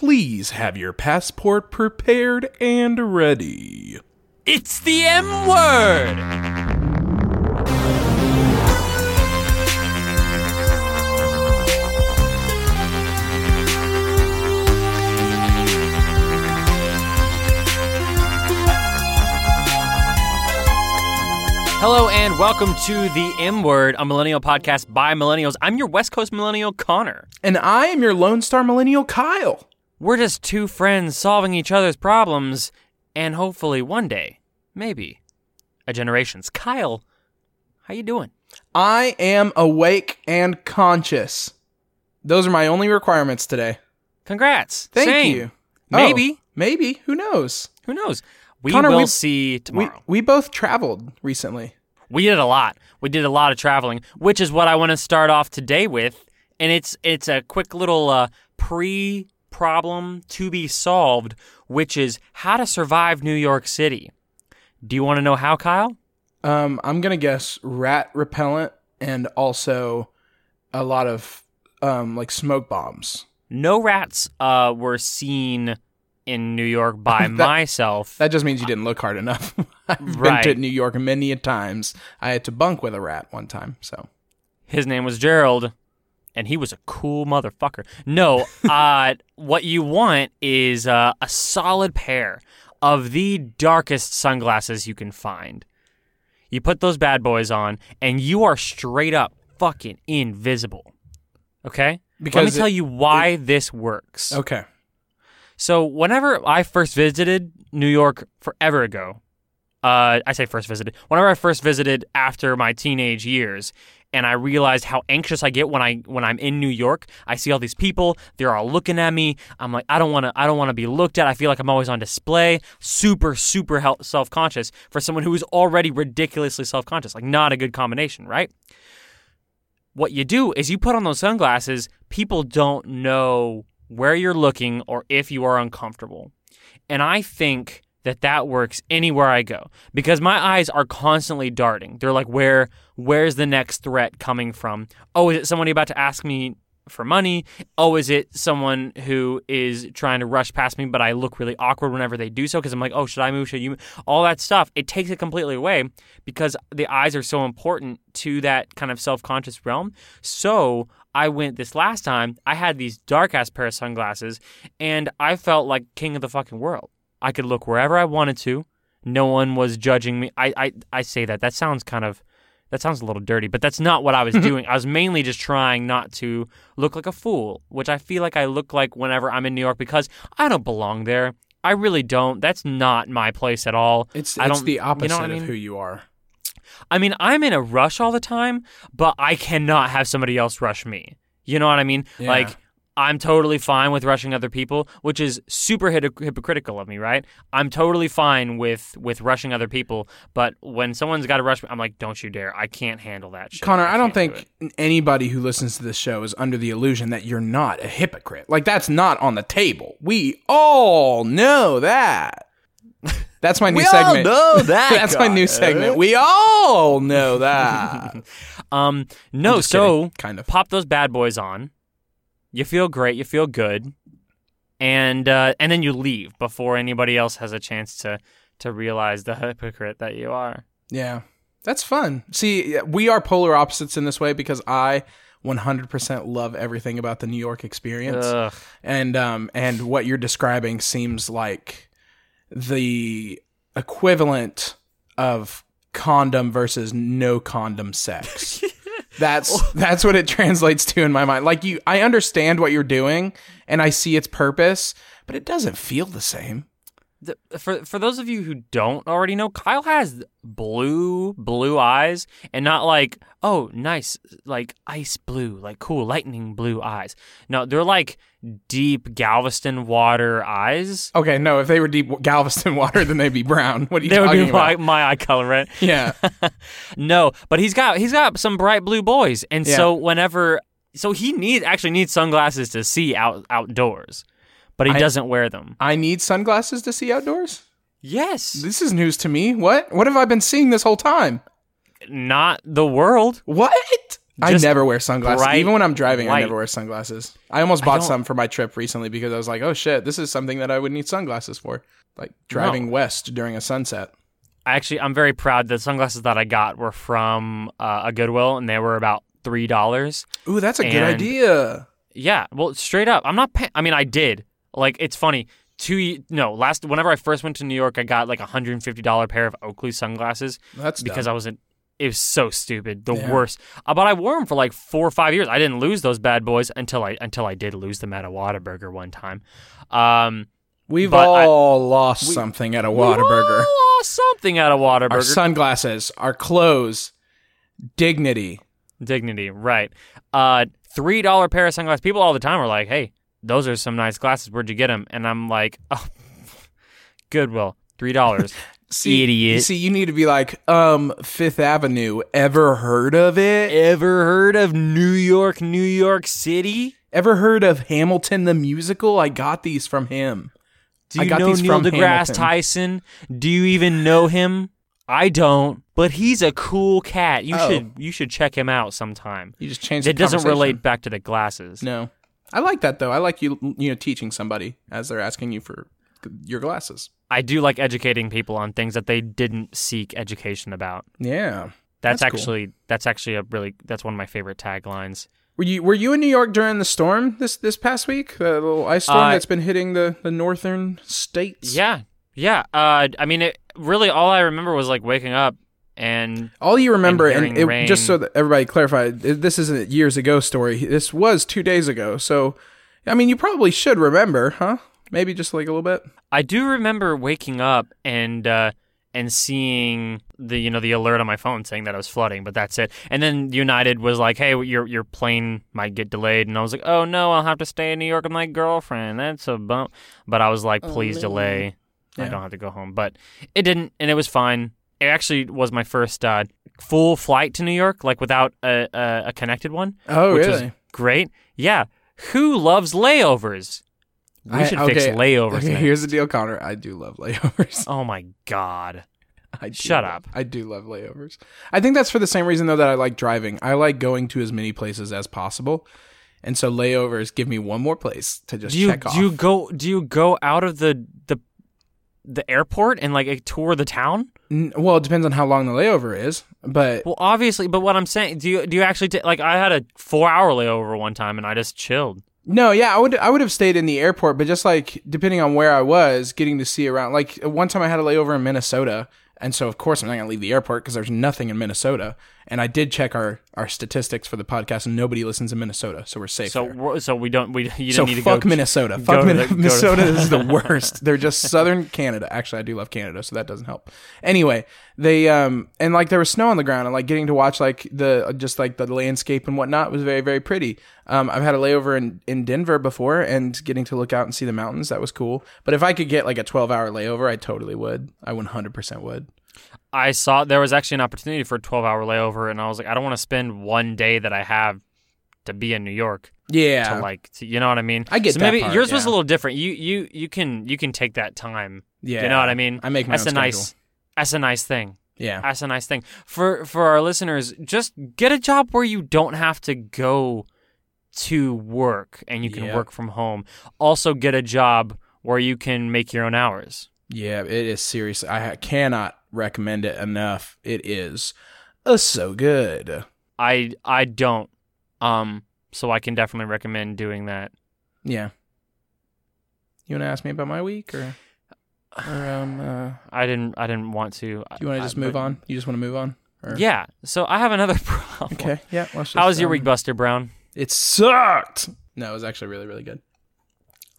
please have your passport prepared and ready. It's the M word! Hello and welcome to the M Word, a millennial podcast by millennials. I'm your West Coast millennial, Connor. And I am your Lone Star Millennial, Kyle. We're just two friends solving each other's problems, and hopefully one day, maybe, a generations. Kyle, how you doing? I am awake and conscious. Those are my only requirements today. Congrats. Thank Same. you. Maybe. Oh, maybe. Who knows? Who knows? We Connor, will we- see We, tomorrow. we both traveled recently. We, did a lot. We did a lot of traveling, which is what I want to start off today with. And it's it's a quick little uh, pre problem to be solved, which is how to survive New York City. Do you want to know how, Kyle? Um, I'm gonna guess rat repellent and also a lot of um like smoke bombs. No rats uh, were seen in New York by That- myself. That just means you didn't look hard enough. I've Right. been to New York many a times. I had to bunk with a rat one time. So His name was Gerald, and he was a cool motherfucker. No, uh, what you want is uh, a solid pair of the darkest sunglasses you can find. You put those bad boys on, and you are straight up fucking invisible. Okay? Let me Because tell it- you why this works. okay, So, whenever I first visited New York forever ago, uh, I say first visited, whenever I first visited after my teenage years, and I realized how anxious I get when I when I'm in New York. I see all these people; they're all looking at me. I'm like, I don't want to. I don't want to be looked at. I feel like I'm always on display. Super, super self conscious for someone who is already ridiculously self conscious. Like, not a good combination, right? What you do is you put on those sunglasses. People don't know where you're looking or if you are uncomfortable. And I think that that works anywhere I go because my eyes are constantly darting. They're like, where, where's the next threat coming from? Oh, is it somebody about to ask me for money? Oh, is it someone who is trying to rush past me, but I look really awkward whenever they do so because I'm like, oh, should I move? Should you? Move? All that stuff. It takes it completely away because the eyes are so important to that kind of self conscious realm. So I went this last time. I had these dark ass pair of sunglasses, and I felt like king of the fucking world. I could look wherever I wanted to. No one was judging me. I, I, I say that. That sounds kind of that sounds a little dirty, but that's not what I was doing. I was mainly just trying not to look like a fool, which I feel like I look like whenever I'm in New York because I don't belong there. I really don't. That's not my place at all. it's I it's the you know opposite I mean? of who you are. I mean, I'm in a rush all the time, but I cannot have somebody else rush me. You know what I mean? Yeah. Like, I'm totally fine with rushing other people, which is super hypo- hypocritical of me, right? I'm totally fine with with rushing other people, but when someone's got to rush me, I'm like, don't you dare! I can't handle that shit. Connor, I don't can't do think anybody who listens to this show is under the illusion that you're not a hypocrite. Like that's not on the table. We all know that. That's my new segment. All know that. That's my new segment. We all know that. Um, no, so kidding, kind of. pop those bad boys on. You feel great. You feel good, and uh, and then you leave before anybody else has a chance to to realize the hypocrite that you are. Yeah. That's fun. See, we are polar opposites in this way because I 100% love everything about the New York experience. Ugh. and um and what you're describing seems like the equivalent of condom versus no condom sex. that's that's what it translates to in my mind. Like you I understand what you're doing and I see its purpose, but it doesn't feel the same. The, for for those of you who don't already know, Kyle has blue blue eyes, and not like oh nice like ice blue, like cool lightning blue eyes. No, they're like deep Galveston water eyes. Okay, no, if they were deep Galveston water then they'd be brown. What are you would talking be my, about? my eye color, right? Yeah. no, but he's got he's got some bright blue boys, and Yeah. so whenever so he needs actually needs sunglasses to see out outdoors, but he I- doesn't wear them. I need sunglasses to see outdoors? Yes, This is news to me. What? What have I been seeing this whole time? not the world. What? I never wear sunglasses. bright Even when I'm driving, I never wear sunglasses. I almost bought don't- some for my trip recently because I was like, oh shit, this is something that I would need sunglasses for. Like driving west during a sunset. I actually, I'm very proud. The sunglasses that I got were from uh, a Goodwill, and they were about three dollars. Ooh, that's a good idea. Yeah, well, straight up, I'm not. Pay- I mean, I did. Like, it's funny. Two no last whenever I first went to New York, I got like a hundred and fifty dollar pair of Oakley sunglasses That's because dumb. I wasn't. It was so stupid, the Yeah. worst. Uh, but I wore them for like four or five years. I didn't lose those bad boys until I until I did lose them at a Whataburger one time. Um, We've but I- all lost something at a Whataburger. we lost something at a Whataburger. Our sunglasses, our clothes, dignity. Dignity, right? Uh, three dollar pair of sunglasses. People all the time are like, "Hey, those are some nice glasses. Where'd you get them?" And I'm like, "Oh, Goodwill, three dollars." See, Idiot. See, you need to be like, um, Fifth Avenue. Ever heard of it? Ever heard of New York, New York City? Ever heard of Hamilton the musical? I got these from him. Do I you got know these Neil from deGrasse Hamilton. Tyson? Do you even know him? I don't, but he's a cool cat. You Oh. should you should check him out sometime. You just changed. It doesn't relate back to the glasses. No, I like that though. I like you, you know, teaching somebody as they're asking you for your glasses. I do like educating people on things that they didn't seek education about. Yeah. That's, That's cool. actually that's actually a really that's one of my favorite taglines. Were you Were you in New York during the storm this this past week? The little ice storm Uh, that's been hitting the the northern states. Yeah, yeah. Uh, I mean, it really all I remember was like waking up and All you remember, And and, hearing it, just so that everybody clarified, this isn't a years ago story. This was two days ago. So, I mean, you probably should remember, huh? Maybe just like a little bit. I do remember waking up and uh, and seeing the you know the alert on my phone saying that it was flooding, but that's it. And then United was like, "Hey, your your plane might get delayed," and I was like, "Oh no, I'll have to stay in New York with my girlfriend. That's a bump." But I was like, "Please man. delay. I don't have to go home." But it didn't, and it was fine. It actually was my first uh, full flight to New York, like without a a, a connected one, Oh, which really? was great. Yeah, who loves layovers? We I- should fix layovers. Okay, next. here's the deal, Connor. I do love layovers. Oh my god. I Shut love- up. I do love layovers. I think that's for the same reason though that I like driving. I like going to as many places as possible, and so layovers give me one more place to just Do you check off. do you go do you go out of the the the airport and like a tour the town? Well, it depends on how long the layover is, but Well, obviously, but what I'm saying, do you do you actually ta- like I had a 4-hour layover one time and I just chilled. No, yeah, I would I would have stayed in the airport, but just like depending on where I was, getting to see around. Like one time I had a layover in Minnesota, and so of course I'm not gonna leave the airport because there's nothing in Minnesota. And I did check our our statistics for the podcast, and nobody listens in Minnesota, so we're safe. So there. so we don't we you So don't need to fuck go Minnesota. go Fuck to Min- the- Minnesota is the worst. They're just southern Canada. Actually, I do love Canada, so that doesn't help. Anyway, they um and like there was snow on the ground and like getting to watch like the just like the landscape and whatnot was very very pretty. Um, I've had a layover in in Denver before and getting to look out and see the mountains that was cool. But if I could get like a twelve hour layover, I totally would. I one hundred percent would. I saw there was actually an opportunity for a 12-hour layover and I was like I don't want to spend one day that I have to be in New York Yeah, to like to, you know what I mean? I get so that maybe part, yours was a little different. You you you can you can take that time. yeah. You know what I mean? I make my That's own a nice schedule. that's a nice thing. Yeah, That's a nice thing. For for our listeners, just get a job where you don't have to go to work and you can Yeah. work from home. Also get a job where you can make your own hours. Yeah, it is serious. I cannot recommend it enough. It is uh, so good. I I don't um so I can definitely recommend doing that. Yeah. You want to ask me about my week, or, or um, uh, I didn't I didn't want to. do you want to just move on? You just want to move on? Or? Yeah. So I have another problem. Okay. Yeah. let's How just, was your um, week, Buster Brown? It sucked. No, it was actually really, really good.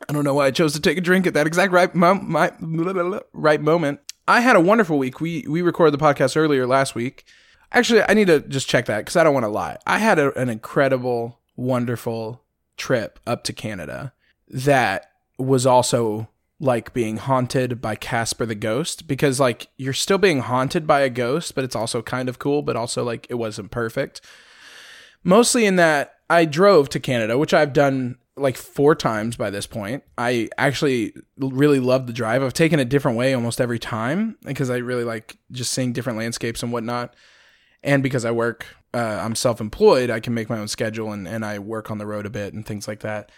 I don't know why I chose to take a drink at that exact right, mo- my, blah, blah, blah, right moment. I had a wonderful week. We we recorded the podcast earlier last week. Actually, I need to just check that because I don't want to lie. I had a, an incredible, wonderful trip up to Canada that was also like being haunted by Casper the ghost because like you're still being haunted by a ghost, but it's also kind of cool, but also like it wasn't perfect mostly in that I drove to Canada, which I've done like four times by this point. I actually really love the drive. I've taken a different way almost every time because I really like just seeing different landscapes and whatnot. And because I work uh, I'm self employed, I can make my own schedule and, and I work on the road a bit and things like that.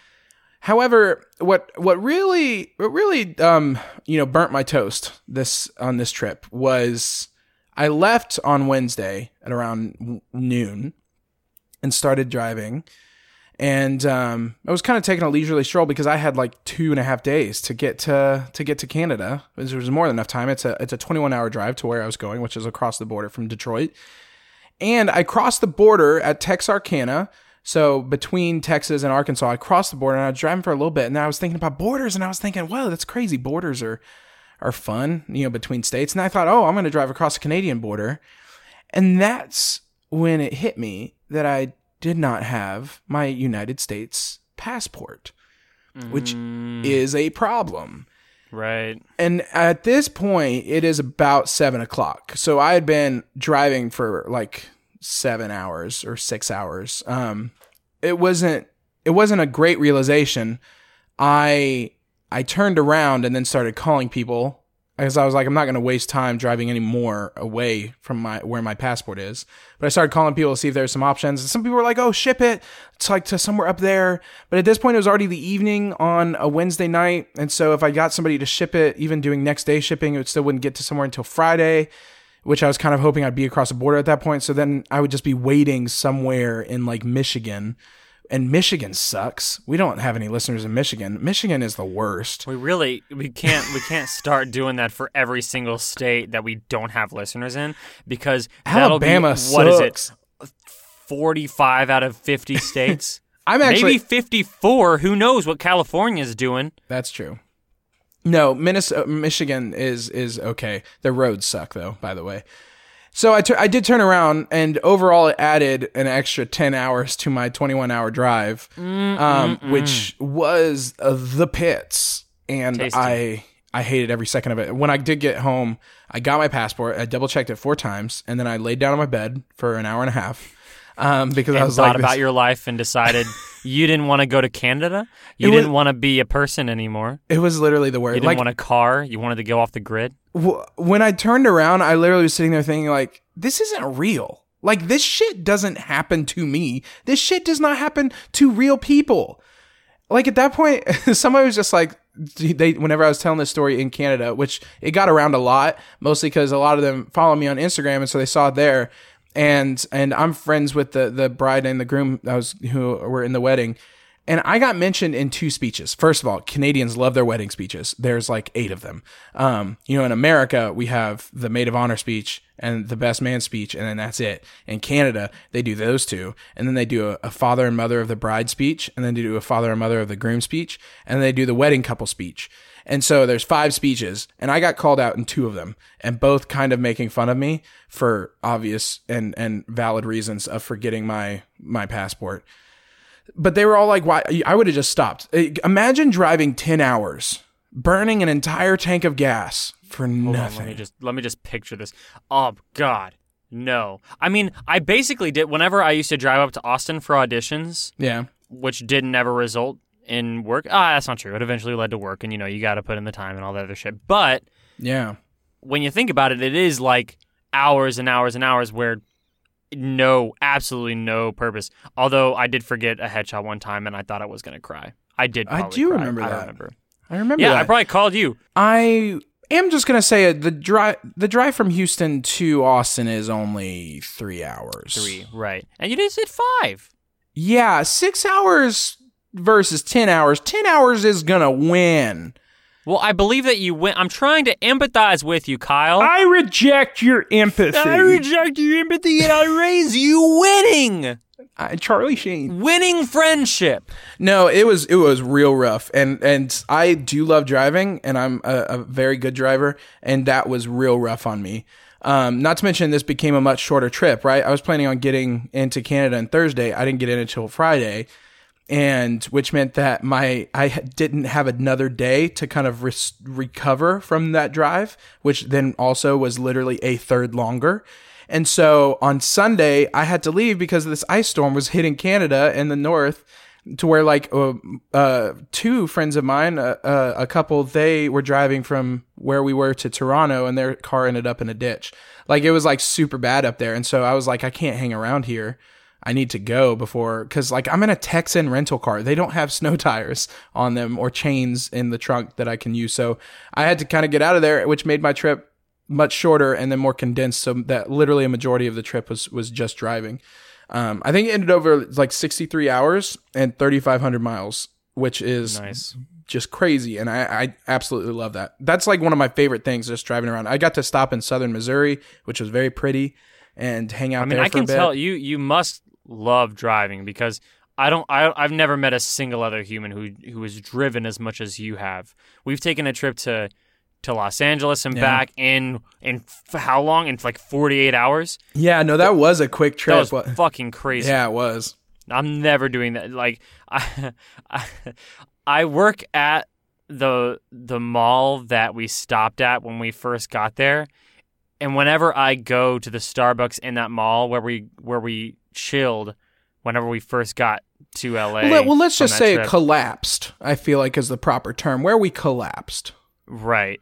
However, what what really what really um you know burnt my toast this on this trip was I left on Wednesday at around noon and started driving and um, I was kind of taking a leisurely stroll because I had like two and a half days to get to to get to Canada. Was, was more than enough time. It's a it's a 21 hour drive to where I was going, which is across the border from Detroit. And I crossed the border at Texarkana, so between Texas and Arkansas. I crossed the border and I was driving for a little bit, and I was thinking about borders, and I was thinking, wow, that's crazy. Borders are are fun, you know, between states. And I thought, oh, I'm going to drive across the Canadian border, and that's when it hit me that I did not have my United States passport, which is a problem. Right. And at this point, it is about seven o'clock. So I had been driving for like seven hours or six hours. Um, it wasn't it wasn't a great realization. I I turned around and then started calling people because I was like, I'm not going to waste time driving any more away from my where my passport is. But I started calling people to see if there's some options. And some people were like, "Oh, ship it. It's like to somewhere up there." But at this point, it was already the evening on a Wednesday night, and so if I got somebody to ship it, even doing next day shipping, it still wouldn't get to somewhere until Friday. Which I was kind of hoping I'd be across the border at that point. So then I would just be waiting somewhere in like Michigan. And Michigan sucks. We don't have any listeners in Michigan. Michigan is the worst. We really we can't we can't start doing that for every single state that we don't have listeners in because Alabama be what is sucks. it? Forty five out of fifty states. I'm actually Maybe fifty four. Who knows what California is doing? That's true. No, Minnesota, Michigan is is okay. The roads suck though. By the way, so I did turn around and overall it added an extra ten hours to my twenty one hour drive, um, which was uh, the pits, and Tasty. I I hated every second of it. When I did get home, I got my passport. I double checked it four times, and then I laid down on my bed for an hour and a half. Um, because I was thought like, about this- your life and decided you didn't want to go to Canada. You was- didn't want to be a person anymore. it was literally the word. You didn't Like want a car. You wanted to go off the grid. wh- when I turned around, I literally was sitting there thinking, like, this isn't real. Like, this shit doesn't happen to me. This shit does not happen to real people. Like at that point, somebody was just like, they. Whenever I was telling this story in Canada, which it got around a lot, mostly because a lot of them follow me on Instagram, and so they saw it there. And and I'm friends with the the bride and the groom that was who were in the wedding. And I got mentioned in two speeches. First of all, Canadians love their wedding speeches. There's like eight of them. Um, you know, in America, we have the maid of honor speech and the best man speech, and then that's it. In Canada, they do those two, and then they do a, a father and mother of the bride speech, and then they do a father and mother of the groom speech, and they do the wedding couple speech. And so there's five speeches, and I got called out in two of them, and both kind of making fun of me for obvious and and valid reasons of forgetting my my passport but they were all like, "Why?" I would have just stopped. Imagine driving ten hours, burning an entire tank of gas for Hold on, nothing. let me just let me just picture this. Oh God, no. I mean, I basically did. Whenever I used to drive up to Austin for auditions, yeah, which didn't ever result in work. Ah, that's not true. It eventually led to work, and you know you got to put in the time and all that other shit. But yeah, when you think about it, it is like hours and hours and hours where no, absolutely no purpose. Although I did forget a headshot one time, and I thought I was gonna cry. I did. I do remember I that. remember. I remember. Yeah, that. I probably called you. I am just gonna say. Uh, the drive, the drive from Houston to Austin is only three hours. Three, right? And you just said five. Yeah, six hours versus ten hours. Ten hours is gonna win. Well, I believe that you win. I'm trying to empathize with you, Kyle. I reject your empathy. I reject your empathy and I raise you winning. I- Charlie Sheen. Winning friendship. No, it was it was real rough, and and I do love driving, and I'm a, a very good driver, and that was real rough on me. Um, not to mention, this became a much shorter trip. Right, I was planning on getting into Canada on Thursday. I didn't get in until Friday, and which meant that my I didn't have another day to kind of recover from that drive, which then also was literally a third longer. And so on Sunday, I had to leave because this ice storm was hitting Canada in the north to where like uh, uh, two friends of mine, uh, uh, a couple, they were driving from where we were to Toronto, and their car ended up in a ditch. Like it was like super bad up there, and so I was like, I can't hang around here. I need to go before because like I'm in a Texan rental car. They don't have snow tires on them or chains in the trunk that I can use. So I had to kind of get out of there, which made my trip much shorter and then more condensed. So that literally a majority of the trip was was just driving. Um, I think it ended over like 63 hours and 3,500 miles, which is Nice. just crazy. And I, I absolutely love that. That's like one of my favorite things just driving around. I got to stop in southern Missouri, which was very pretty, and hang out I mean, I can tell you you must love driving because I don't I I've never met a single other human who who has driven as much as you have. We've taken a trip to to Los Angeles and Yeah. back in in f- how long? In like 48 hours. Yeah, no, that was a quick trip. That was but- fucking crazy. yeah, it was. I'm never doing that. Like I, I, I work at the the mall that we stopped at when we first got there, and whenever I go to the Starbucks in that mall where we where we chilled, whenever we first got to LA. Well, well let's just say trip- it collapsed. I feel like is the proper term where we collapsed. Right.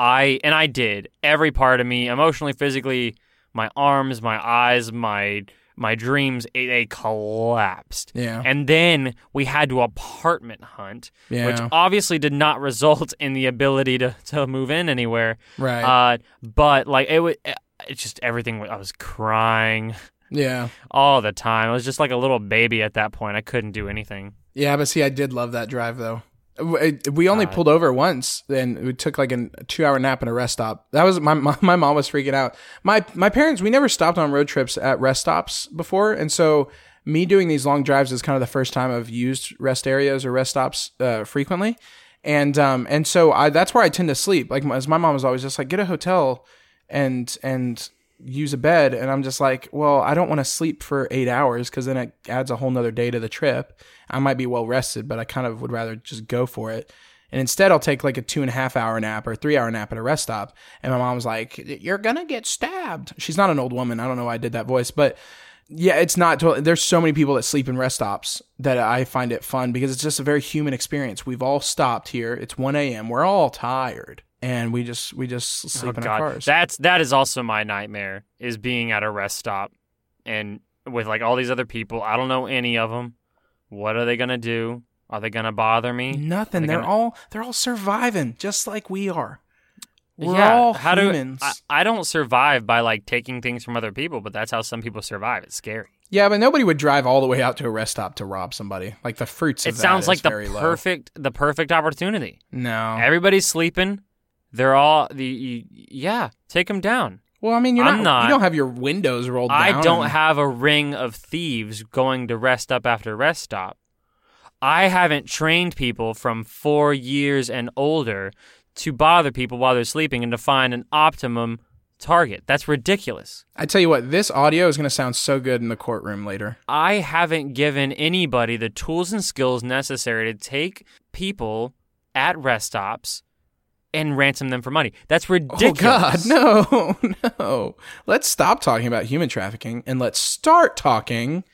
I and I did every part of me, emotionally, physically, my arms, my eyes, my my dreams, it, they collapsed. Yeah, And then we had to apartment hunt, yeah, which obviously did not result in the ability to, to move in anywhere. right. Uh, but like it was, it's just everything. I was crying yeah, all the time. I was just like a little baby at that point. I couldn't do anything. yeah. But see, I did love that drive though. We only God. pulled over once, and we took like a two hour nap at a rest stop. That was my, my my mom was freaking out. My my parents we never stopped on road trips at rest stops before, and so me doing these long drives is kind of the first time I've used rest areas or rest stops uh, frequently, and um and so I that's where I tend to sleep. Like my, as my mom was always just like get a hotel and and use a bed and i'm just like well i don't want to sleep for eight hours because then it adds a whole nother day to the trip i might be well rested but i kind of would rather just go for it and instead i'll take like a two and a half hour nap or three hour nap at a rest stop and my mom's like you're gonna get stabbed she's not an old woman i don't know why i did that voice but yeah, it's not. There's so many people that sleep in rest stops that I find it fun because it's just a very human experience. We've all stopped here. It's 1 a.m. We're all tired, and we just we just sleep oh in God, our cars. that's that is also my nightmare is being at a rest stop and with like all these other people. I don't know any of them. What are they gonna do? Are they gonna bother me? Nothing. They They're gonna- all they're all surviving just like we are. We're yeah, all how humans. do I, I don't survive by like taking things from other people, but that's how some people survive. It's scary. yeah, but nobody would drive all the way out to a rest stop to rob somebody. Like the fruits of It that sounds is like the very low. perfect the perfect opportunity. No. Everybody's sleeping. They're all the you, yeah. Take them down. Well, I mean, you're I'm not, not. You don't have your windows rolled down. I don't and- have a ring of thieves going to rest up after rest stop. I haven't trained people from four years and older to bother people while they're sleeping and to find an optimum target. That's ridiculous. I tell you what, this audio is going to sound so good in the courtroom later. I haven't given anybody the tools and skills necessary to take people at rest stops and ransom them for money. That's ridiculous. Oh God, no, no. Let's stop talking about human trafficking and let's start talking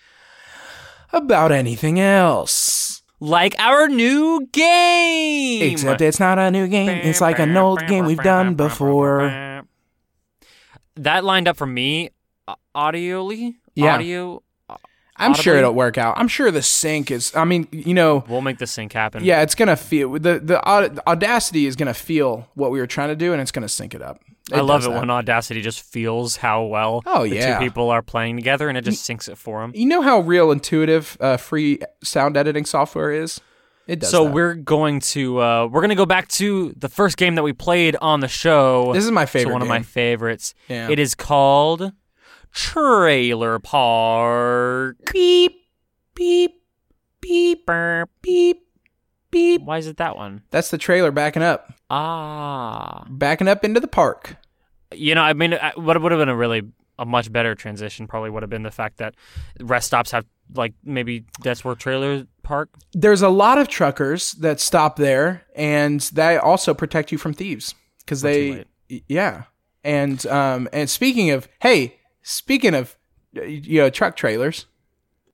about anything else. Like our new game. Except it's not a new game. It's like an old game we've done before. That lined up for me, uh, audioly. Yeah. Audio. I'm sure it'll work out. I'm sure the sync is. I mean, you know, We'll make the sync happen. yeah, it's gonna feel the the Audacity is gonna feel what we were trying to do, and it's gonna sync it up. I love it that. when Audacity just feels how well Oh, the yeah. two people are playing together, and it just syncs it for them. You know how real intuitive uh, free sound editing software is. It does. So that. we're going to uh, we're going to go back to the first game that we played on the show. This is my So favorite. one of my favorites. Yeah. It is called Trailer Park. beep beep beep beep beep. Why is it that one? That's the trailer backing up, Ah, backing up into the park. you know, I mean, I- what would have been a really a much better transition probably would have been the fact that rest stops have like maybe that's where trailer park. There's a lot of truckers that stop there, and they also protect you from thieves because they, yeah. And um, and speaking of, hey, speaking of, uh, you know, truck trailers,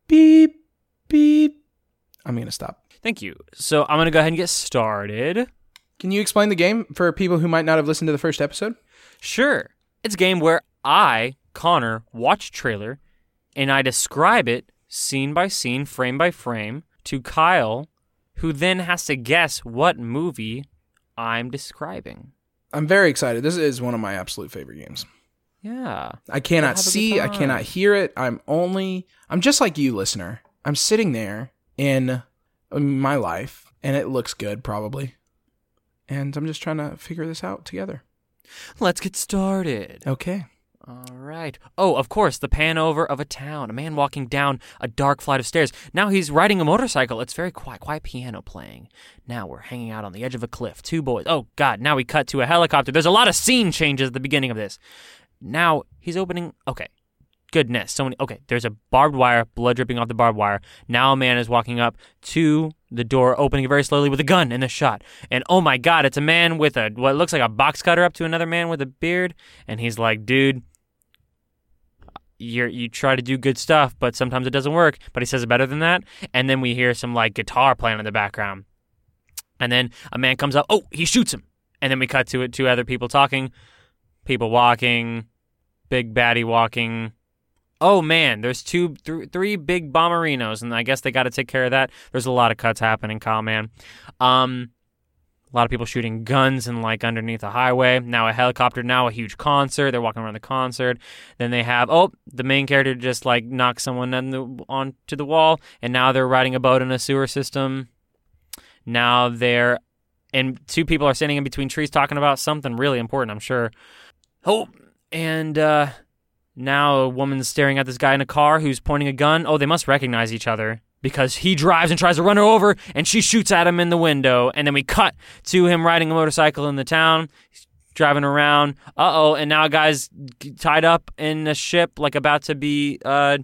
beep beep. I'm gonna stop. Thank you. So I'm gonna go ahead and get started. Can you explain the game for people who might not have listened to the first episode? Sure. It's a game where I, Connor, watch a trailer and I describe it scene by scene, frame by frame to Kyle, who then has to guess what movie I'm describing. I'm very excited. This is one of my absolute favorite games. Yeah. I cannot have a good see, I cannot hear it. I'm only, I'm just like you, listener. I'm sitting there in my life, and it looks good, probably. And I'm just trying to figure this out together. Let's get started. Okay. All right. Oh, of course, the pan over of a town. A man walking down a dark flight of stairs. Now he's riding a motorcycle. It's very quiet, quiet piano playing. Now we're hanging out on the edge of a cliff. Two boys. Oh, God. Now we cut to a helicopter. There's a lot of scene changes at the beginning of this. Now he's opening. Okay. Goodness. So many. Okay. There's a barbed wire, blood dripping off the barbed wire. Now a man is walking up to the door, opening very slowly with a gun and a shot. And oh my God, it's a man with a what looks like a box cutter up to another man with a beard. And he's like, dude, you you try to do good stuff, but sometimes it doesn't work. But he says it better than that. And then we hear some like guitar playing in the background. And then a man comes up. Oh, he shoots him. And then we cut to it. Two other people talking, people walking, big baddie walking. Oh man, there's two, th- three big bomberinos, and I guess they got to take care of that. There's a lot of cuts happening, Kyle. Man, um, a lot of people shooting guns and like underneath a highway. Now a helicopter. Now a huge concert. They're walking around the concert. Then they have oh the main character just like knocks someone on the onto the wall, and now they're riding a boat in a sewer system. Now they're and two people are standing in between trees talking about something really important. I'm sure. Oh, and uh, now a woman's staring at this guy in a car who's pointing a gun. Oh, they must recognize each other because he drives and tries to run her over, and she shoots at him in the window. And then we cut to him riding a motorcycle in the town. He's driving around. Uh oh, and now a guy's tied up in a ship, like about to be uh,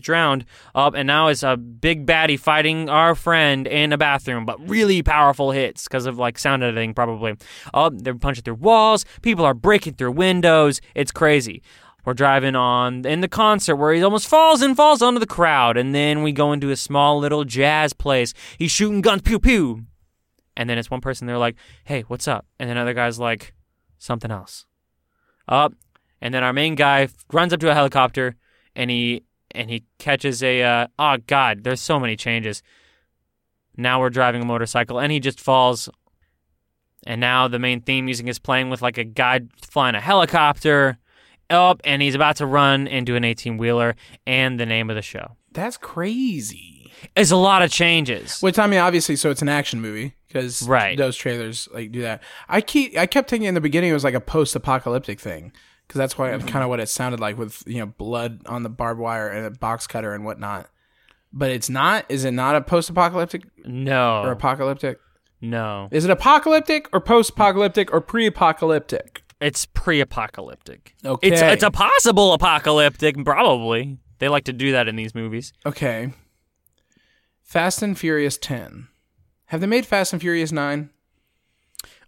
drowned. Up, and now it's a big baddie fighting our friend in a bathroom, but really powerful hits because of like sound editing, probably. Up, they're punching through walls. People are breaking through windows. It's crazy. We're driving on in the concert where he almost falls and falls onto the crowd, and then we go into a small little jazz place. He's shooting guns, pew pew, and then it's one person. They're like, "Hey, what's up?" And then other guy's like, "Something else." Up, and then our main guy runs up to a helicopter, and he and he catches a. Uh, oh God, there's so many changes. Now we're driving a motorcycle, and he just falls. And now the main theme music is playing with like a guy flying a helicopter up and he's about to run into an 18 wheeler and the name of the show That's crazy. it's a lot of changes Which I mean, obviously, so it's an action movie because Right. those trailers like do that. I keep I kept thinking in the beginning it was like a post-apocalyptic thing because that's why kind of what it sounded like with you know blood on the barbed wire and a box cutter and whatnot. But it's not. Is it not a post-apocalyptic No. or apocalyptic? no Is it apocalyptic or post-apocalyptic or pre-apocalyptic? it's pre-apocalyptic Okay. it's it's a possible apocalyptic probably they like to do that in these movies Okay. Fast and Furious 10. Have they made Fast and Furious 9?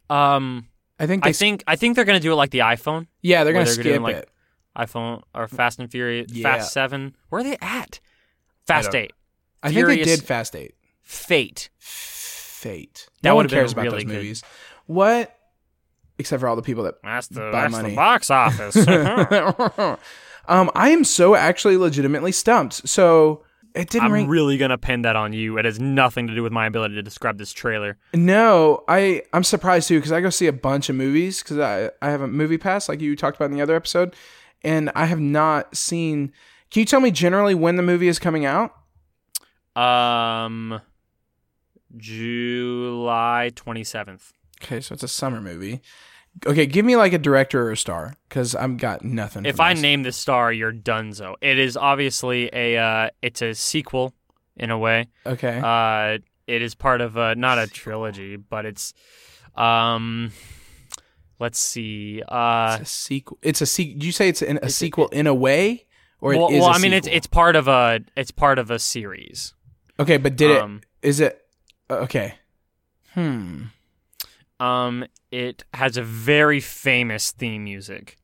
um I think i think i think they're gonna do it like the iphone yeah, they're going to they're skip doing, like, it. iphone or fast and furious Yeah. fast 7 where are they at fast don't- 8 I think they did Fast 8. fate Fate. That no one cares about really those good. movies. What? Except for all the people that that's the, Buy that's money. the box office um, I am so actually legitimately stumped. So it didn't I'm ring. really gonna pin that on you. It has nothing to do with my ability to describe this trailer. no, I I'm surprised too because I go see a bunch of movies because I I have a movie pass like you talked about in the other episode, and I have not seen. Can you tell me generally when the movie is coming out? Um, July 27th. Okay, so it's a summer movie. Okay, give me like a director or a star because I've got nothing. If I name the star, you're donezo. It is obviously a uh, it's a sequel in a way. okay, Uh, it is part of a, not a trilogy, but it's um, let's see. Uh, it's a sequel. It's a sequel. Did you say it's an, a sequel in a way, or well, well a I mean it's it's part of a it's part of a series. okay. But did um, it? Is it okay? Hmm. Um, it has a very famous theme music.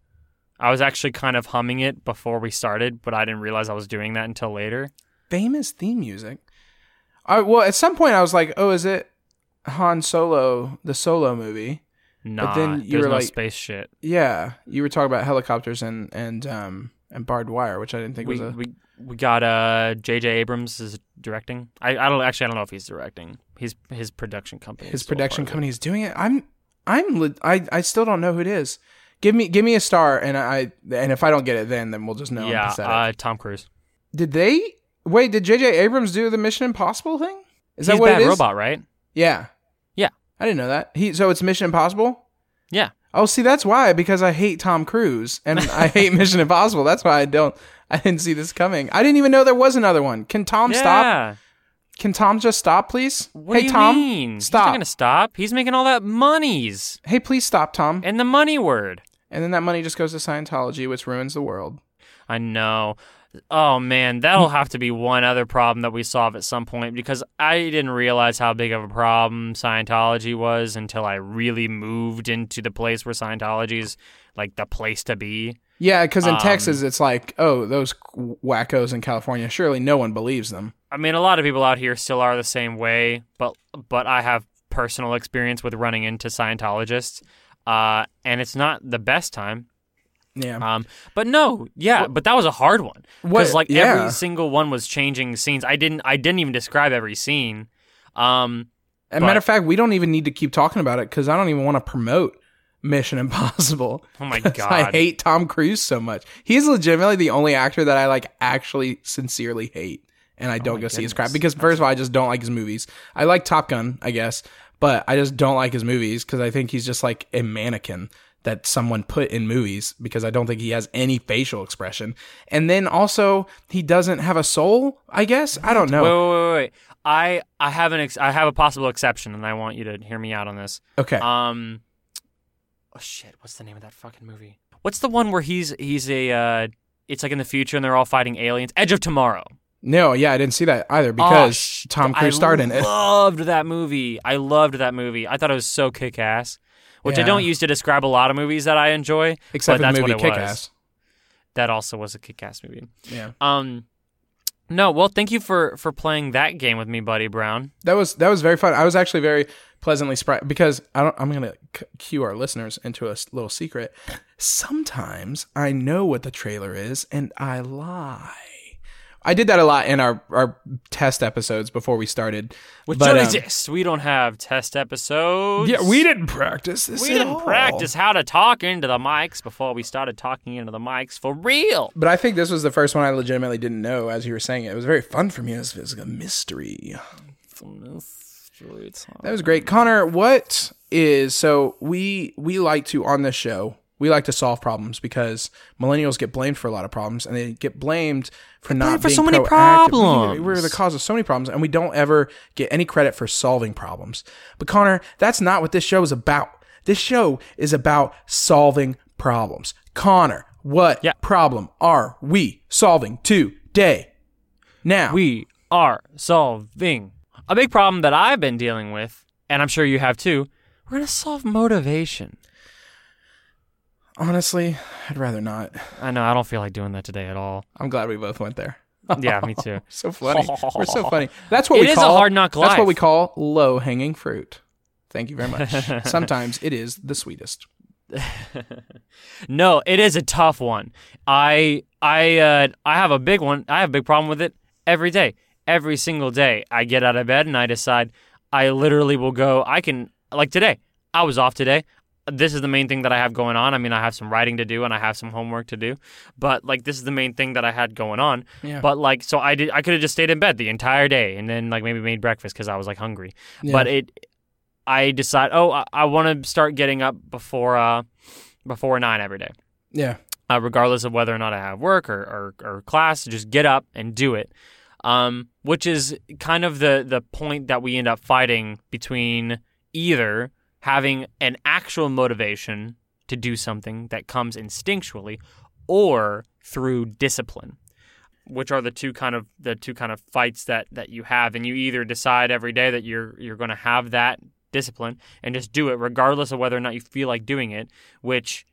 I was actually kind of humming it before we started, but I didn't realize I was doing that until later. Famous theme music. I, well, at some point I was like, oh, is it? Han Solo, the Solo movie. Nah, then you there's were no like- space shit. Yeah, you were talking about helicopters and and um and barbed wire, which I didn't think We, was a. we we got uh J.J. Abrams is directing. I, I don't actually I don't know if he's directing. He's his production company. his is still a production part of it. company is doing it. I'm I'm I I still don't know who it is. Give me give me a star and I and if I don't get it then then we'll just know yeah, uh, Tom Cruise. did they wait? Did J.J. Abrams do the Mission Impossible thing? Is he's that what Bad it is? Robot, right? Yeah. Yeah. I didn't know that. He so it's Mission Impossible. Yeah. Oh, see, that's why because I hate Tom Cruise and I hate Mission Impossible. That's why I don't. I didn't see this coming. I didn't even know there was another one. Can Tom stop? Can Tom just stop, please? What hey, do you Tom, mean? He's stop. not gonna stop. He's making all that monies Hey, please stop, Tom. and the money word. And then that money just goes to Scientology, which ruins the world. I know. Oh man, that'll have to be one other problem that we solve at some point because I didn't realize how big of a problem Scientology was until I really moved into the place where Scientology is like the place to be. Yeah, because in Um, Texas, it's like, oh, those wackos in California. Surely no one believes them. I mean, a lot of people out here still are the same way, but but I have personal experience with running into Scientologists, uh, and it's not the best time. Yeah. Um, but no, yeah, but that was a hard one because like yeah. every single one was changing scenes. I didn't I didn't even describe every scene. Um, As a matter of fact, we don't even need to keep talking about it because I don't even want to promote Mission Impossible. oh my god, I hate Tom Cruise so much. He's legitimately the only actor that I like actually sincerely hate. And I don't Oh my go see his crap because first of all, I just don't like his movies. I like Top Gun, I guess, but I just don't like his movies because I think he's just like a mannequin that someone put in movies because I don't think he has any facial expression. And then also he doesn't have a soul, I guess. I don't know. Wait, wait, wait, wait. I I have an ex- I have a possible exception, and I want you to hear me out on this. okay. Um, oh shit, what's the name of that fucking movie? What's the one where he's he's a uh, it's like in the future and they're all fighting aliens? Edge of Tomorrow. no, yeah, I didn't see that either Oh, because sh- Tom I Cruise starred in it. I loved that movie. I loved that movie. I thought it was so kick ass. Which I don't use to describe a lot of movies that I enjoy. Except that's the what movie it Kick was. Ass. That also was a kick ass movie. Yeah. Um, no, well, thank you for for playing that game with me, Buddy Brown. That was that was very fun. I was actually very pleasantly surprised because I don't. I'm gonna c- cue our listeners into a s- little secret. Sometimes I know what the trailer is and I lie. I did that a lot in our our test episodes before we started. Which But, don't um, exist. We don't have test episodes. Yeah, we didn't practice this. We didn't all. practice how to talk into the mics before we started talking into the mics for real. But I think this was the first one I legitimately didn't know as you were saying it. It was very fun for me. It was, it was like a mystery. That was great, Connor. What is so we we like to on this show we like to solve problems because millennials get blamed for a lot of problems and they get blamed for not blamed for being so many proactive. We- problems. We're the cause of so many problems and we don't ever get any credit for solving problems. But Connor, that's not what this show is about. This show is about solving problems. Connor, what Yeah. problem are we solving today? Now, We are solving a big problem that I've been dealing with, and I'm sure you have too. We're gonna solve motivation. Honestly, I'd rather not. I know I don't feel like doing that today at all. I'm glad we both went there. Yeah, me too. So funny. We're so funny. That's what It we is a call hard knock That's what we call low hanging fruit. Thank you very much. Sometimes it is the sweetest. No, it is a tough one. I I uh, I have a big one. I have a big problem with it every day. Every single day, I get out of bed and I decide I literally will go. I can like today. I was off today. This is the main thing that I have going on. I mean, I have some writing to do and I have some homework to do, but like this is the main thing that I had going on. Yeah. But like, so I did. I could have just stayed in bed the entire day and then like maybe made breakfast because I was like hungry. But it, I decide. Oh, I, I want to start getting up before uh before nine every day Yeah. uh, regardless of whether or not I have work or, or, or class. Just get up and do it. Um, which is kind of the, the point that we end up fighting between either having an actual motivation to do something that comes instinctually or through discipline which are the two kind of the two kind of fights that that you have and you either decide every day that you're you're going to have that discipline and just do it regardless of whether or not you feel like doing it which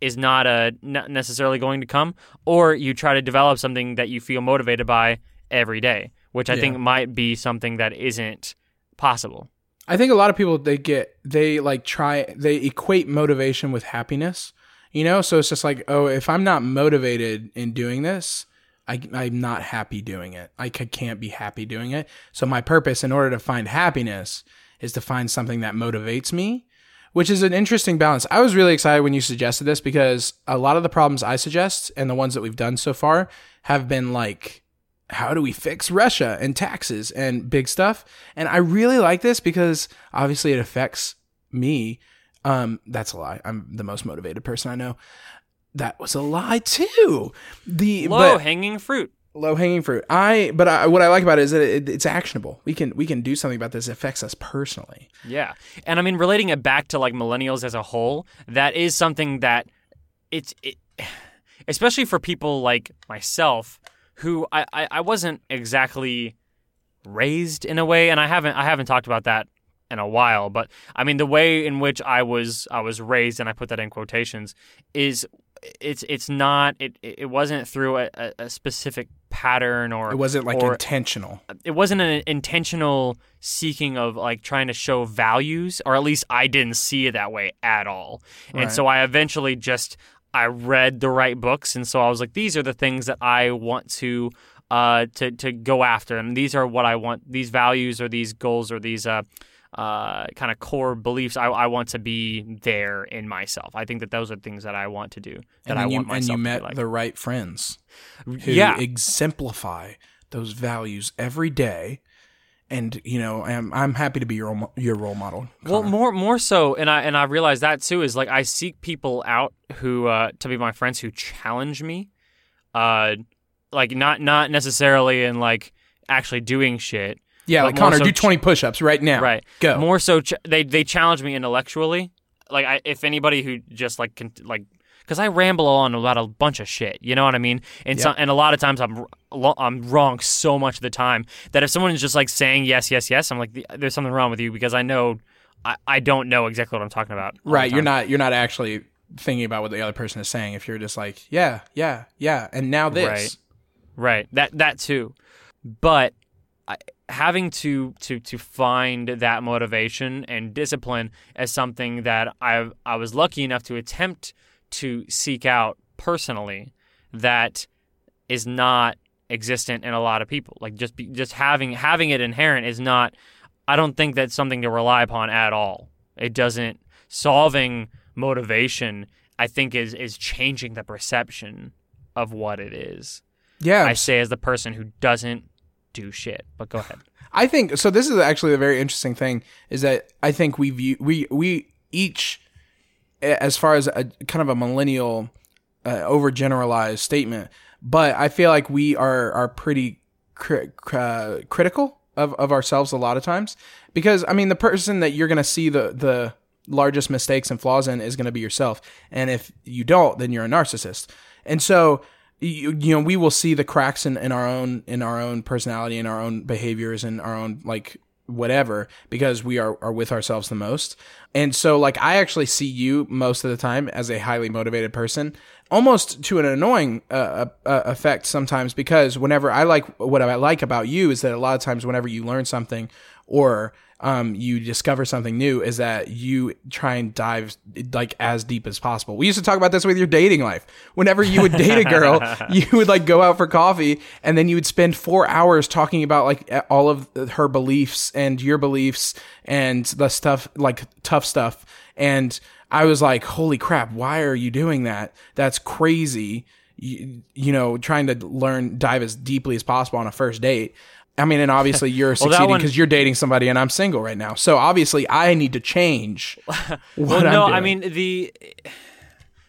is not a not necessarily going to come or you try to develop something that you feel motivated by every day which i Yeah. think might be something that isn't possible I think a lot of people they get they like try they equate motivation with happiness. You know, so it's just like, oh, if I'm not motivated in doing this, I, I'm not happy doing it. I can't be happy doing it. So my purpose, in order to find happiness, is to find something that motivates me, which is an interesting balance. I was really excited when you suggested this because a lot of the problems I suggest and the ones that we've done so far have been like how do we fix Russia and taxes and big stuff? And I really like this because obviously it affects me. Um, that's a lie. I'm the most motivated person I know. That was a lie too. The Low but hanging fruit. low hanging fruit. I but I, what I like about it is that it, it's actionable. We can we can do something about this. It affects us personally. Yeah. And I mean, relating it back to like millennials as a whole, that is something that it's, it, especially for people like myself, who I, I, I wasn't exactly raised in a way, and I haven't I haven't talked about that in a while, but I mean the way in which I was I was raised, and I put that in quotations, is it's it's not it it wasn't through a, a- specific pattern or It wasn't like or intentional. it wasn't an intentional seeking of like trying to show values or at least I didn't see it that way at all. Right. And so I eventually just I read the right books and so I was like these are the things that I want to uh to to go after and these are what I want these values or these goals or these uh uh, kind of core beliefs. I, I want to be there in myself. I think that those are things that I want to do. That And I you want myself and you met like. the right friends who yeah, exemplify those values every day. And you know, I'm I'm happy to be your role, your role model. Well, more more so, and I and I realize that too is like I seek people out who uh, to be my friends who challenge me, uh, like not not necessarily in like actually doing shit, yeah, like Conner, so do 20 push-ups right now. right? Go. More so, ch- they they challenge me intellectually. Like I, if anybody who just like can, like because I ramble on about a bunch of shit, you know what I mean? And so, and a lot of times I'm I'm wrong so much of the time that if someone is just like saying yes, yes, yes, I'm like there's something wrong with you because I know I, I don't know exactly what I'm talking about. right, you're not you're not actually thinking about what the other person is saying. If you're just like, yeah, yeah, yeah, and now this. Right. Right. That that too. But I, having to to to find that motivation and discipline as something that I I was lucky enough to attempt to seek out personally that is not existent in a lot of people. Like just be, just having having it inherent is not I don't think that's something to rely upon at all. It doesn't solving motivation I think is is changing the perception of what it is. Yeah, I say as the person who doesn't do shit. But go ahead. I think so. This is actually a very interesting thing. Is that I think we view we we each, as far as a kind of a millennial, uh, overgeneralized statement, but I feel like we are are pretty cri- uh, critical of of ourselves a lot of times because I mean the person that you're gonna see the the largest mistakes and flaws in is gonna be yourself, and if you don't, then you're a narcissist, and so you, you know we will see the cracks in, in our own in our own personality and our own behaviors and our own like whatever because we are are with ourselves the most. And so like i actually see you most of the time as a highly motivated person almost to an annoying uh, uh, effect sometimes because whenever i like what i like about you is that a lot of times whenever you learn something or um, you discover something new is that you try and dive like as deep as possible. We used to talk about this with your dating life. Whenever you would date a girl, you would like go out for coffee and then you would spend four hours talking about like all of her beliefs and your beliefs and the stuff like tough stuff. And I was like, holy crap, why are you doing that? That's crazy. You, you know, trying to learn, dive as deeply as possible on a first date. I mean, and obviously you're that succeeding one- because you're dating somebody and I'm single right now. So obviously I need to change what Well, no. I mean the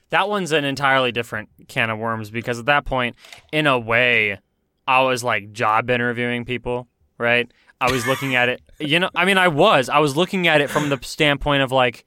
that one's an entirely different can of worms because at that point, in a way, I was like job interviewing people, right? I was looking at it, you know. I mean, I was. I was looking at it from the standpoint of like,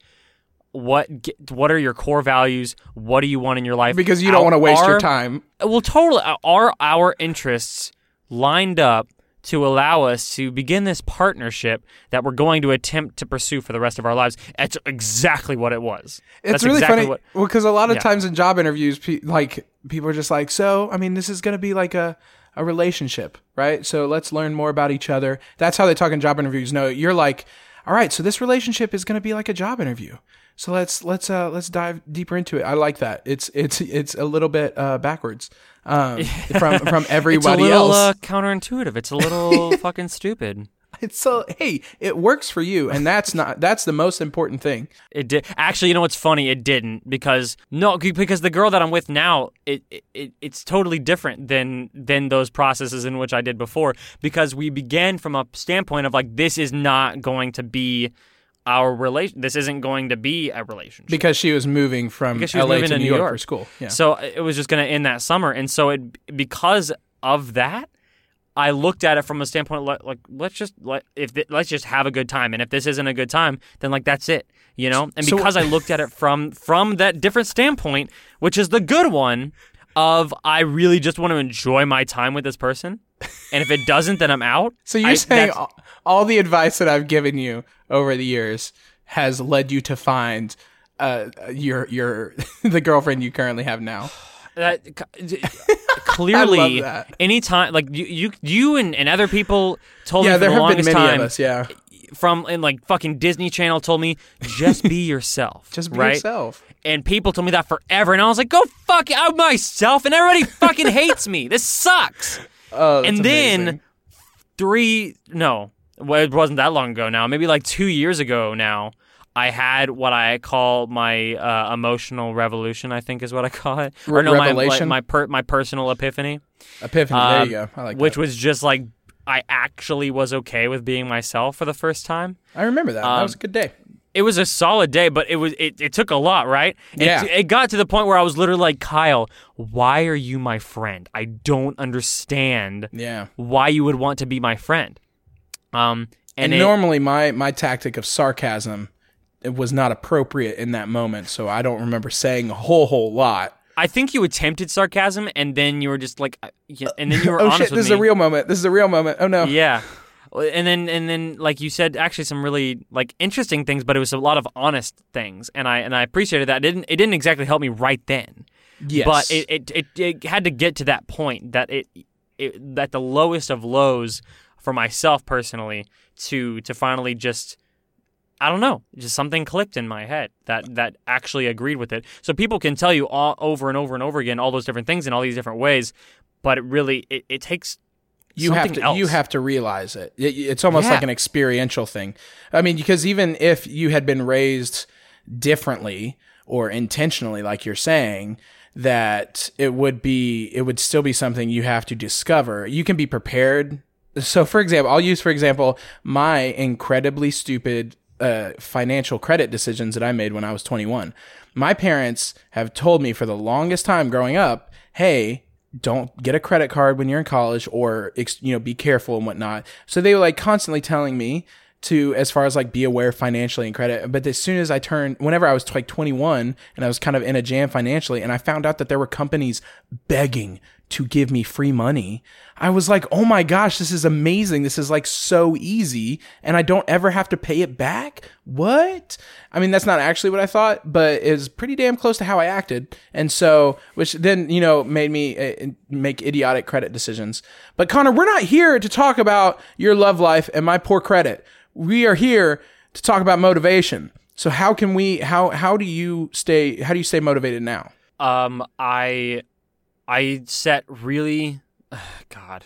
what what are your core values? What do you want in your life? because you don't want to waste your time. Well, totally. Are our interests lined up to allow us to begin this partnership that we're going to attempt to pursue for the rest of our lives? That's exactly what it was. It's That's really exactly funny. What, well, because a lot of Yeah. times in job interviews, pe- like people are just like, so I mean, this is going to be like a a relationship, right? So let's learn more about each other. That's how they talk in job interviews. No, you're like, all right, so this relationship is going to be like a job interview. So let's let's uh let's dive deeper into it. I like that. It's it's it's a little bit uh backwards um from from everybody it's a little, else. Uh, counterintuitive. It's a little fucking stupid. It's so hey, it works for you, and that's not that's the most important thing. It did actually. You know what's funny? It didn't because no, because the girl that I'm with now, it, it it's totally different than than those processes in which I did before. Because we began from a standpoint of like this is not going to be our relation. This isn't going to be a relationship. Because she was moving from was LA to to New York, York. for school. Yeah. So it was just going to end that summer, and so it because of that, I looked at it from a standpoint like, like let's just let if th- let's just have a good time, and if this isn't a good time, then like that's it, you know. And So- because I looked at it from from that different standpoint, which is the good one of I really just want to enjoy my time with this person, and if it doesn't, then I'm out. So you're I- saying all, all the advice that I've given you over the years has led you to find uh, your your the girlfriend you currently have now. that clearly that. anytime like you you you and, and other people told Yeah, me for the longest time of us. Yeah, from and like fucking Disney Channel told me just be yourself. just be right? yourself. And people told me that forever, and I was like, go fuck out myself, and everybody fucking hates me. This sucks. Oh, and then amazing. three no, well, it wasn't that long ago now. Maybe like two years ago now. I had what I call my uh, emotional revolution. I think is what I call it, Re- or no, my revelation? my per, my personal epiphany, epiphany. there um, you go. I like which that. was just like I actually was okay with being myself for the first time. I remember that. that um, was a good day. It was a solid day, but it was it, it took a lot, right? It, Yeah. It got to the point where I was literally like, Kyle, why are you my friend? I don't understand Yeah. why you would want to be my friend. Um, And, and, it- normally my my tactic of sarcasm it was not appropriate in that moment, so I don't remember saying a whole whole lot. I think you attempted sarcasm, and then you were just like, uh, yeah, and then you were oh honest shit! This is a real moment. This is a real moment. Oh no. yeah. Uh, and then and then like you said actually some really like interesting things but it was a lot of honest things and I and I appreciated that. It didn't it didn't exactly help me right then. Yes. but it, it, it, it had to get to that point that it, it that the lowest of lows for myself personally to to finally just I don't know just something clicked in my head that that actually agreed with it. So people can tell you all over and over and over again all those different things in all these different ways but it really it, it takes you have to you have to realize it. It- It's almost Yeah. like an experiential thing. I mean, because even if you had been raised differently or intentionally, like you're saying, that it would be it would still be something you have to discover. You can be prepared. So, for example, I'll use for example my incredibly stupid uh, financial credit decisions that I made when I was 21. My parents have told me for the longest time growing up, "Hey, don't get a credit card when you're in college or you know be careful and whatnot. So they were like constantly telling me to as far as like be aware financially and credit. But as soon as i turned whenever i was like 21 and i was kind of in a jam financially and i found out that there were companies begging to give me free money i was like oh my gosh this is amazing. This is like so easy and i don't ever have to pay it back? What? I mean that's not actually what i thought but it's pretty damn close to how i acted. And so which then you know made me uh, make idiotic credit decisions. But conner we're not here to talk about your love life and my poor credit. We are here to talk about motivation. So how can we how how do you stay how do you stay motivated now? Um, I I set really, God,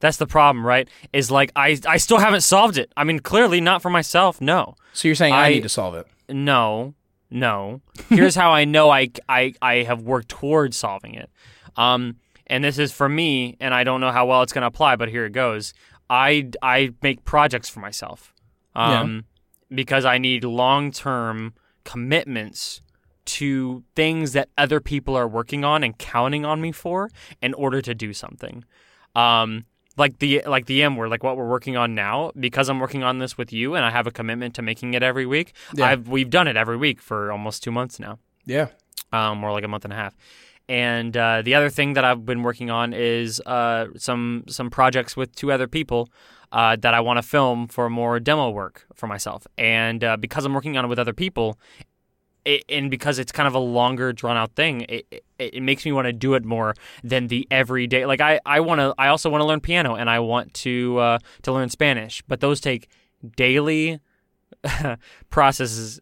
that's the problem, right? Is like I I still haven't solved it. I mean, clearly not for myself. No, so you're saying i, I- need to solve it no, no. Here's how I know I I I have worked towards solving it. Um, and this is for me, and I don't know how well it's going to apply, but here it goes. I I make projects for myself. Um, because I need long term commitments to things that other people are working on and counting on me for in order to do something. Um, like the like the M word, like what we're working on now, because I'm working on this with you and I have a commitment to making it every week. Yeah. I've we've done it every week for almost two months now yeah um, or like a month and a half. And uh, the other thing that I've been working on is uh, some some projects with two other people uh, that I want to film for more demo work for myself. And uh, because I'm working on it with other people, it, and because it's kind of a longer, drawn out thing, it, it, it makes me want to do it more than the everyday. Like I, I want to. I also want to learn piano, and I want to uh, to learn Spanish, but those take daily processes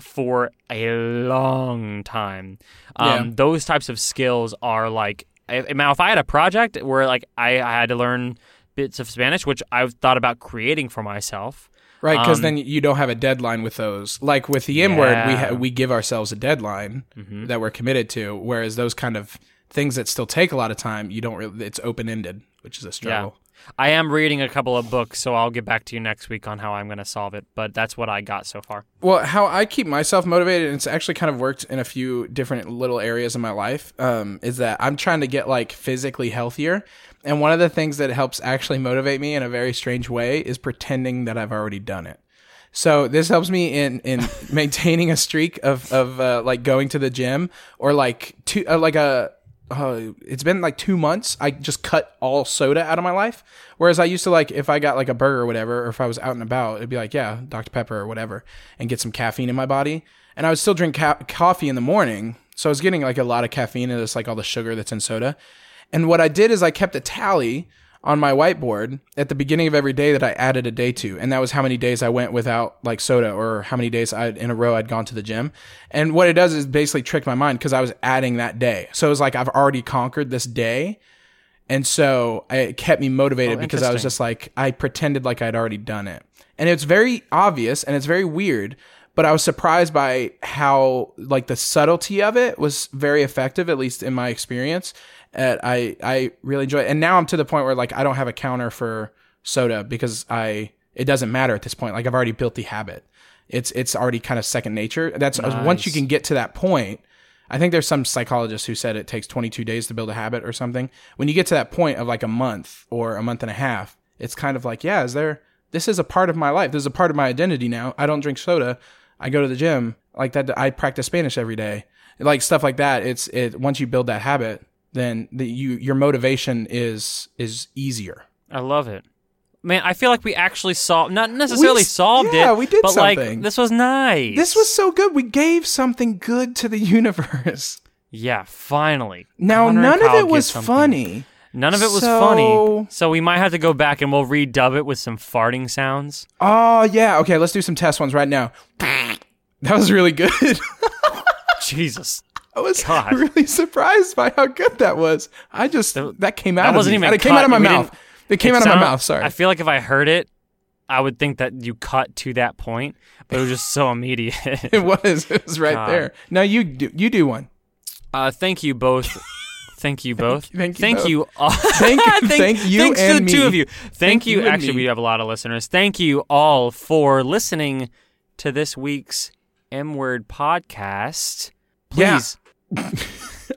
for a long time. Um, Yeah. Those types of skills are like if, now if I had a project where like I, I had to learn bits of Spanish, which I've thought about creating for myself. Right, because Um, then you don't have a deadline with those. Like with the M word, we ha- we give ourselves a deadline Mhm. that we're committed to. Whereas those kind of things that still take a lot of time, you don't. Really, it's open ended, which is a struggle. I am reading a couple of books, so I'll get back to you next week on how I'm going to solve it. But that's what I got so far. Well, how I keep myself motivated, and it's actually kind of worked in a few different little areas in my life, um, is that I'm trying to get like physically healthier. And one of the things that helps actually motivate me in a very strange way is pretending that I've already done it. So this helps me in in maintaining a streak of of uh, like going to the gym or like two uh, like a uh, it's been like two months. I just cut all soda out of my life. Whereas I used to like if I got like a burger or whatever, or if I was out and about, it'd be like yeah, Dr Pepper or whatever, and get some caffeine in my body. And I would still drink ca- coffee in the morning, so I was getting like a lot of caffeine and it's like all the sugar that's in soda. And what I did is I kept a tally on my whiteboard at the beginning of every day that I added a day to, and that was how many days I went without like soda or how many days I in a row I'd gone to the gym. And what it does is basically trick my mind because I was adding that day. So it was like I've already conquered this day. And so it kept me motivated Oh, because I was just like I pretended like I'd already done it. And it's very obvious and it's very weird, but I was surprised by how like the subtlety of it was very effective at least in my experience. Uh, I I really enjoy it. And now I'm to the point where like I don't have a counter for soda because I it doesn't matter at this point. Like I've already built the habit. It's it's already kind of second nature. That's once you can get to that point. I think there's some psychologist who said it takes 22 days to build a habit or something. When you get to that point of like a month or a month and a half, it's kind of like, yeah, is there this is a part of my life. This is a part of my identity now. I don't drink soda. I go to the gym. Like that I practice Spanish every day. Like stuff like that. It's it once you build that habit, then the, you your motivation is is easier. I love it. Man, I feel like we actually solved, not necessarily s- solved yeah, it, we did but like something. this was nice. This was so good. We gave something good to the universe. yeah, finally. Now Conner none of it was funny. None of it was So- funny. So we might have to go back and we'll redub it with some farting sounds. Oh yeah, okay. Let's do some test ones right now. That was really good. Jesus. I was God. really surprised by how good that was. I just that, came out. that wasn't me. even It came out of my We mouth. It came It out of my mouth. Sorry. I feel like if I heard it, I would think that you cut to that point, but it was just so immediate. it was. It was right God. there. Now you do. You do one. Uh, thank you both. Thank you both. thank you Thank you. all. Thank- thank you Thanks to the two of you. Thank, Thank you. you Actually, me. we have a lot of listeners. Thank you all for listening to this week's M Word podcast. Yeah.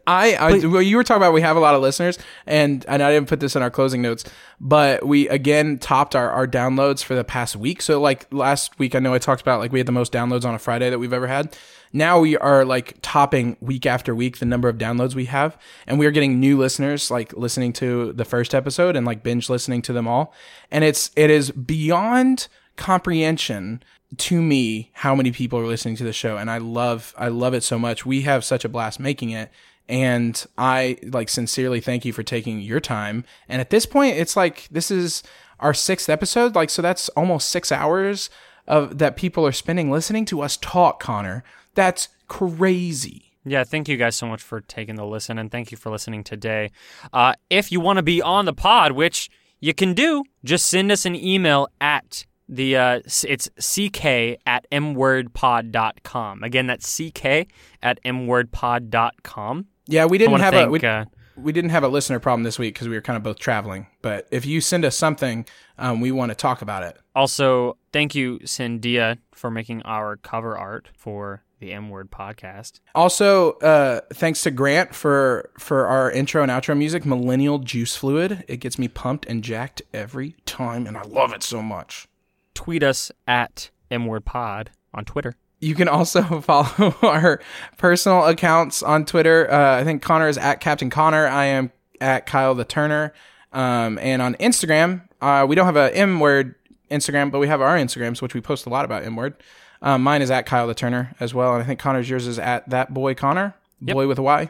I, I well, you were talking about we have a lot of listeners, and and I didn't put this in our closing notes, but we again topped our our downloads for the past week. So like last week, I know I talked about like we had the most downloads on a Friday that we've ever had. Now we are like topping week after week the number of downloads we have, and we are getting new listeners like listening to the first episode and like binge listening to them all, and it's it is beyond comprehension to me how many people are listening to the show and I love I love it so much. We have such a blast making it and I like sincerely thank you for taking your time. And at this point it's like this is our 6th episode like so that's almost 6 hours of that people are spending listening to us talk, Conner. That's crazy. Yeah, thank you guys so much for taking the listen, and thank you for listening today. Uh, if you want to be on the pod, which you can do, just send us an email at the uh, it's ck at mwordpod.com. Again, that's ck at mwordpod.com. Yeah, we didn't have thank. a we, uh, we didn't have a listener problem this week because we were kind of both traveling. But if you send us something, um, we want to talk about it. also, thank you, Cindia, for making our cover art for the M Word podcast. Also, uh, thanks to Grant for for our intro and outro music, Millennial Juice Fluid. It gets me pumped and jacked every time, and I love it so much. Tweet us at mwordpod on Twitter. You can also follow our personal accounts on Twitter. Uh, I think Conner is at Captain Connor. I am at Kyle the Turner. Um, and on Instagram, uh, we don't have a M word Instagram, but we have our Instagrams, which we post a lot about M word. Um, mine is at Kyle the Turner as well, and I think Conner's yours is at that boy Connor, boy with a Y.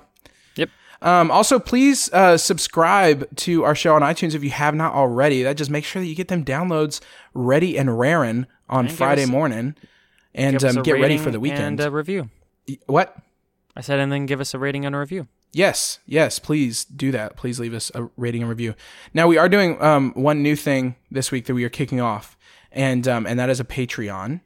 Um, also, please uh, subscribe to our show on iTunes if you have not already. That just makes sure that you get them downloads ready and raring on give Friday us- morning and um, get ready for the weekend. and a review. What? I said, and then give us a rating and a review. Yes, yes, please do that. Please leave us a rating and review. Now we are doing um, one new thing this week that we are kicking off, and um, and that is a Patreon.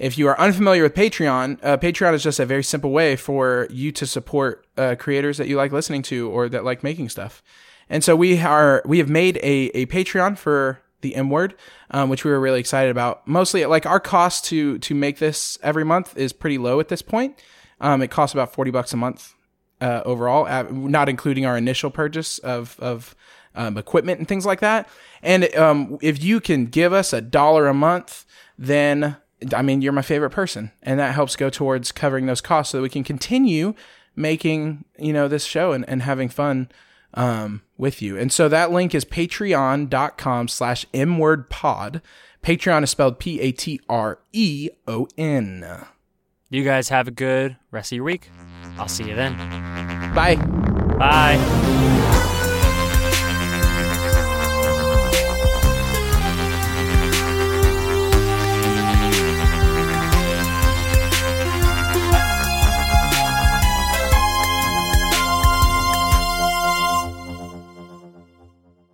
If you are unfamiliar with Patreon, uh, Patreon is just a very simple way for you to support uh, creators that you like listening to or that like making stuff. And so we are we have made a, a Patreon for the M word, um, which we were really excited about. Mostly, like our cost to to make this every month is pretty low at this point. Um, it costs about forty bucks a month uh, overall, uh, not including our initial purchase of of um, equipment and things like that. And um, if you can give us a dollar a month, then I mean you're my favorite person, and that helps go towards covering those costs so that we can continue making you know this show and, and having fun um, with you. And so that link is patreon.com slash mwordpod. Patreon is spelled P A T R E O N. You guys have a good rest of your week. I'll see you then. Bye. Bye.